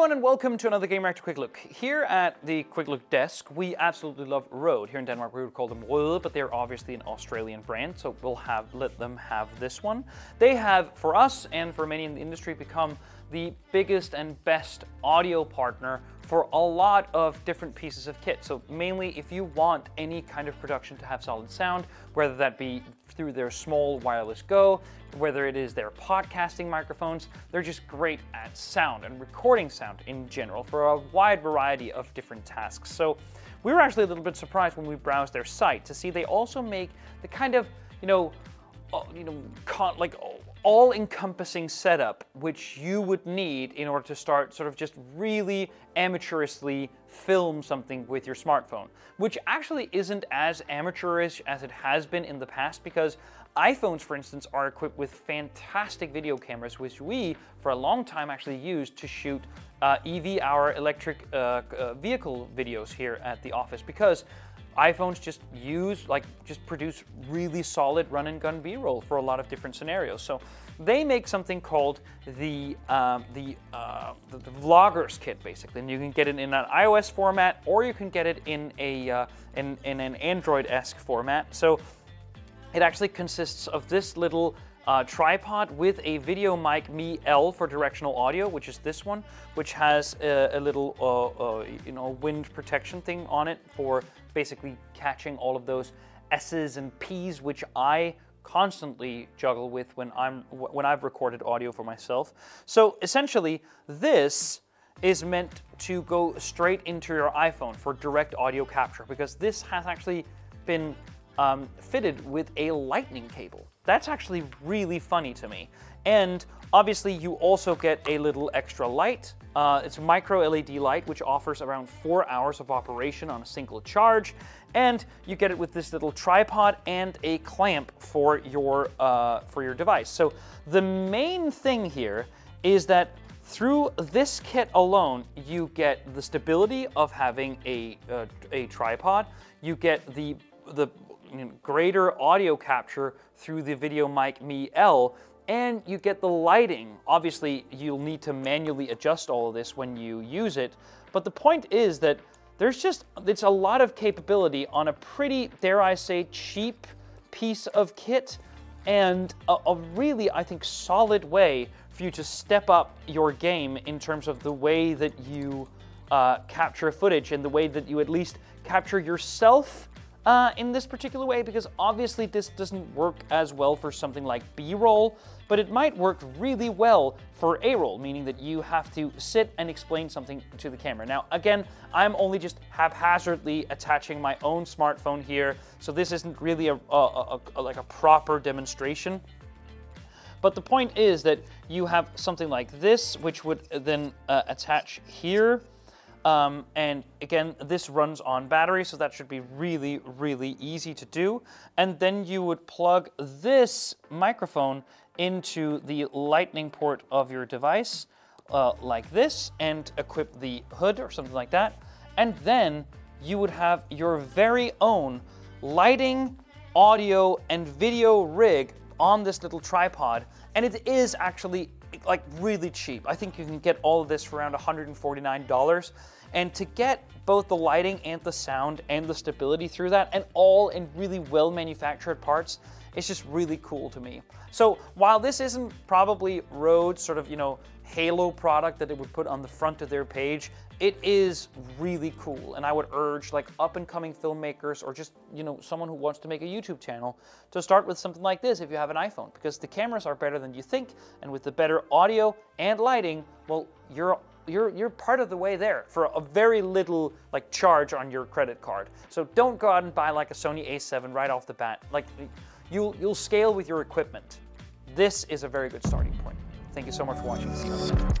everyone and welcome to another Gamereactor Quick Look. Here at the Quick Look desk, we absolutely love Rode. Here in Denmark we would call them Rode, but they're obviously an Australian brand, so we'll have let them have this one. They have, for us and for many in the industry, become the biggest and best audio partner for a lot of different pieces of kit. So mainly if you want any kind of production to have solid sound, whether that be through their small wireless Go, whether it is their podcasting microphones, they're just great at sound and recording sound in general for a wide variety of different tasks. So we were actually a little bit surprised when we browsed their site to see they also make the kind of, you know, uh, you know, con- like all-encompassing setup which you would need in order to start sort of just really amateurishly film something with your smartphone, which actually isn't as amateurish as it has been in the past because iPhones, for instance, are equipped with fantastic video cameras, which we, for a long time, actually used to shoot uh, EV, our electric uh, uh, vehicle videos here at the office because iPhones just use, like, just produce really solid run and gun B-roll for a lot of different scenarios. So they make something called the um, the, uh, the, the vloggers kit, basically, and you can get it in an iOS format or you can get it in a uh, in, in an Android-esque format. So it actually consists of this little uh, tripod with a VideoMic Me L for directional audio, which is this one, which has a, a little uh, uh, you know wind protection thing on it for basically catching all of those S's and P's, which I constantly juggle with when I'm when I've recorded audio for myself. So essentially, this is meant to go straight into your iPhone for direct audio capture because this has actually been um, fitted with a lightning cable. That's actually really funny to me. And obviously you also get a little extra light. Uh, it's a micro LED light, which offers around four hours of operation on a single charge. And you get it with this little tripod and a clamp for your, uh, for your device. So the main thing here is that through this kit alone, you get the stability of having a, uh, a tripod. You get the, the you know, greater audio capture through the VideoMic Me L, and you get the lighting. Obviously, you'll need to manually adjust all of this when you use it, but the point is that there's just, it's a lot of capability on a pretty, dare I say, cheap piece of kit, and a, a really, I think, solid way for you to step up your game in terms of the way that you uh, capture footage and the way that you at least capture yourself uh, in this particular way because obviously this doesn't work as well for something like B-roll, but it might work really well for A-roll, meaning that you have to sit and explain something to the camera. Now, again, I'm only just haphazardly attaching my own smartphone here, so this isn't really a, a, a, a like a proper demonstration. But the point is that you have something like this, which would then uh, attach here, um, and again, this runs on battery, so that should be really, really easy to do. And then you would plug this microphone into the lightning port of your device uh, like this and equip the hood or something like that. And then you would have your very own lighting, audio, and video rig on this little tripod. And it is actually like really cheap. I think you can get all of this for around $149. And to get both the lighting and the sound and the stability through that, and all in really well manufactured parts, it's just really cool to me. So while this isn't probably Rode's sort of, you know, halo product that it would put on the front of their page, it is really cool. And I would urge like up and coming filmmakers or just, you know, someone who wants to make a YouTube channel to start with something like this if you have an iPhone because the cameras are better than you think. And with the better audio and lighting, well, you're you're, you're part of the way there for a very little like charge on your credit card. So don't go out and buy like a Sony a7 right off the bat. Like you'll, you'll scale with your equipment. This is a very good starting point. Thank you so much for watching this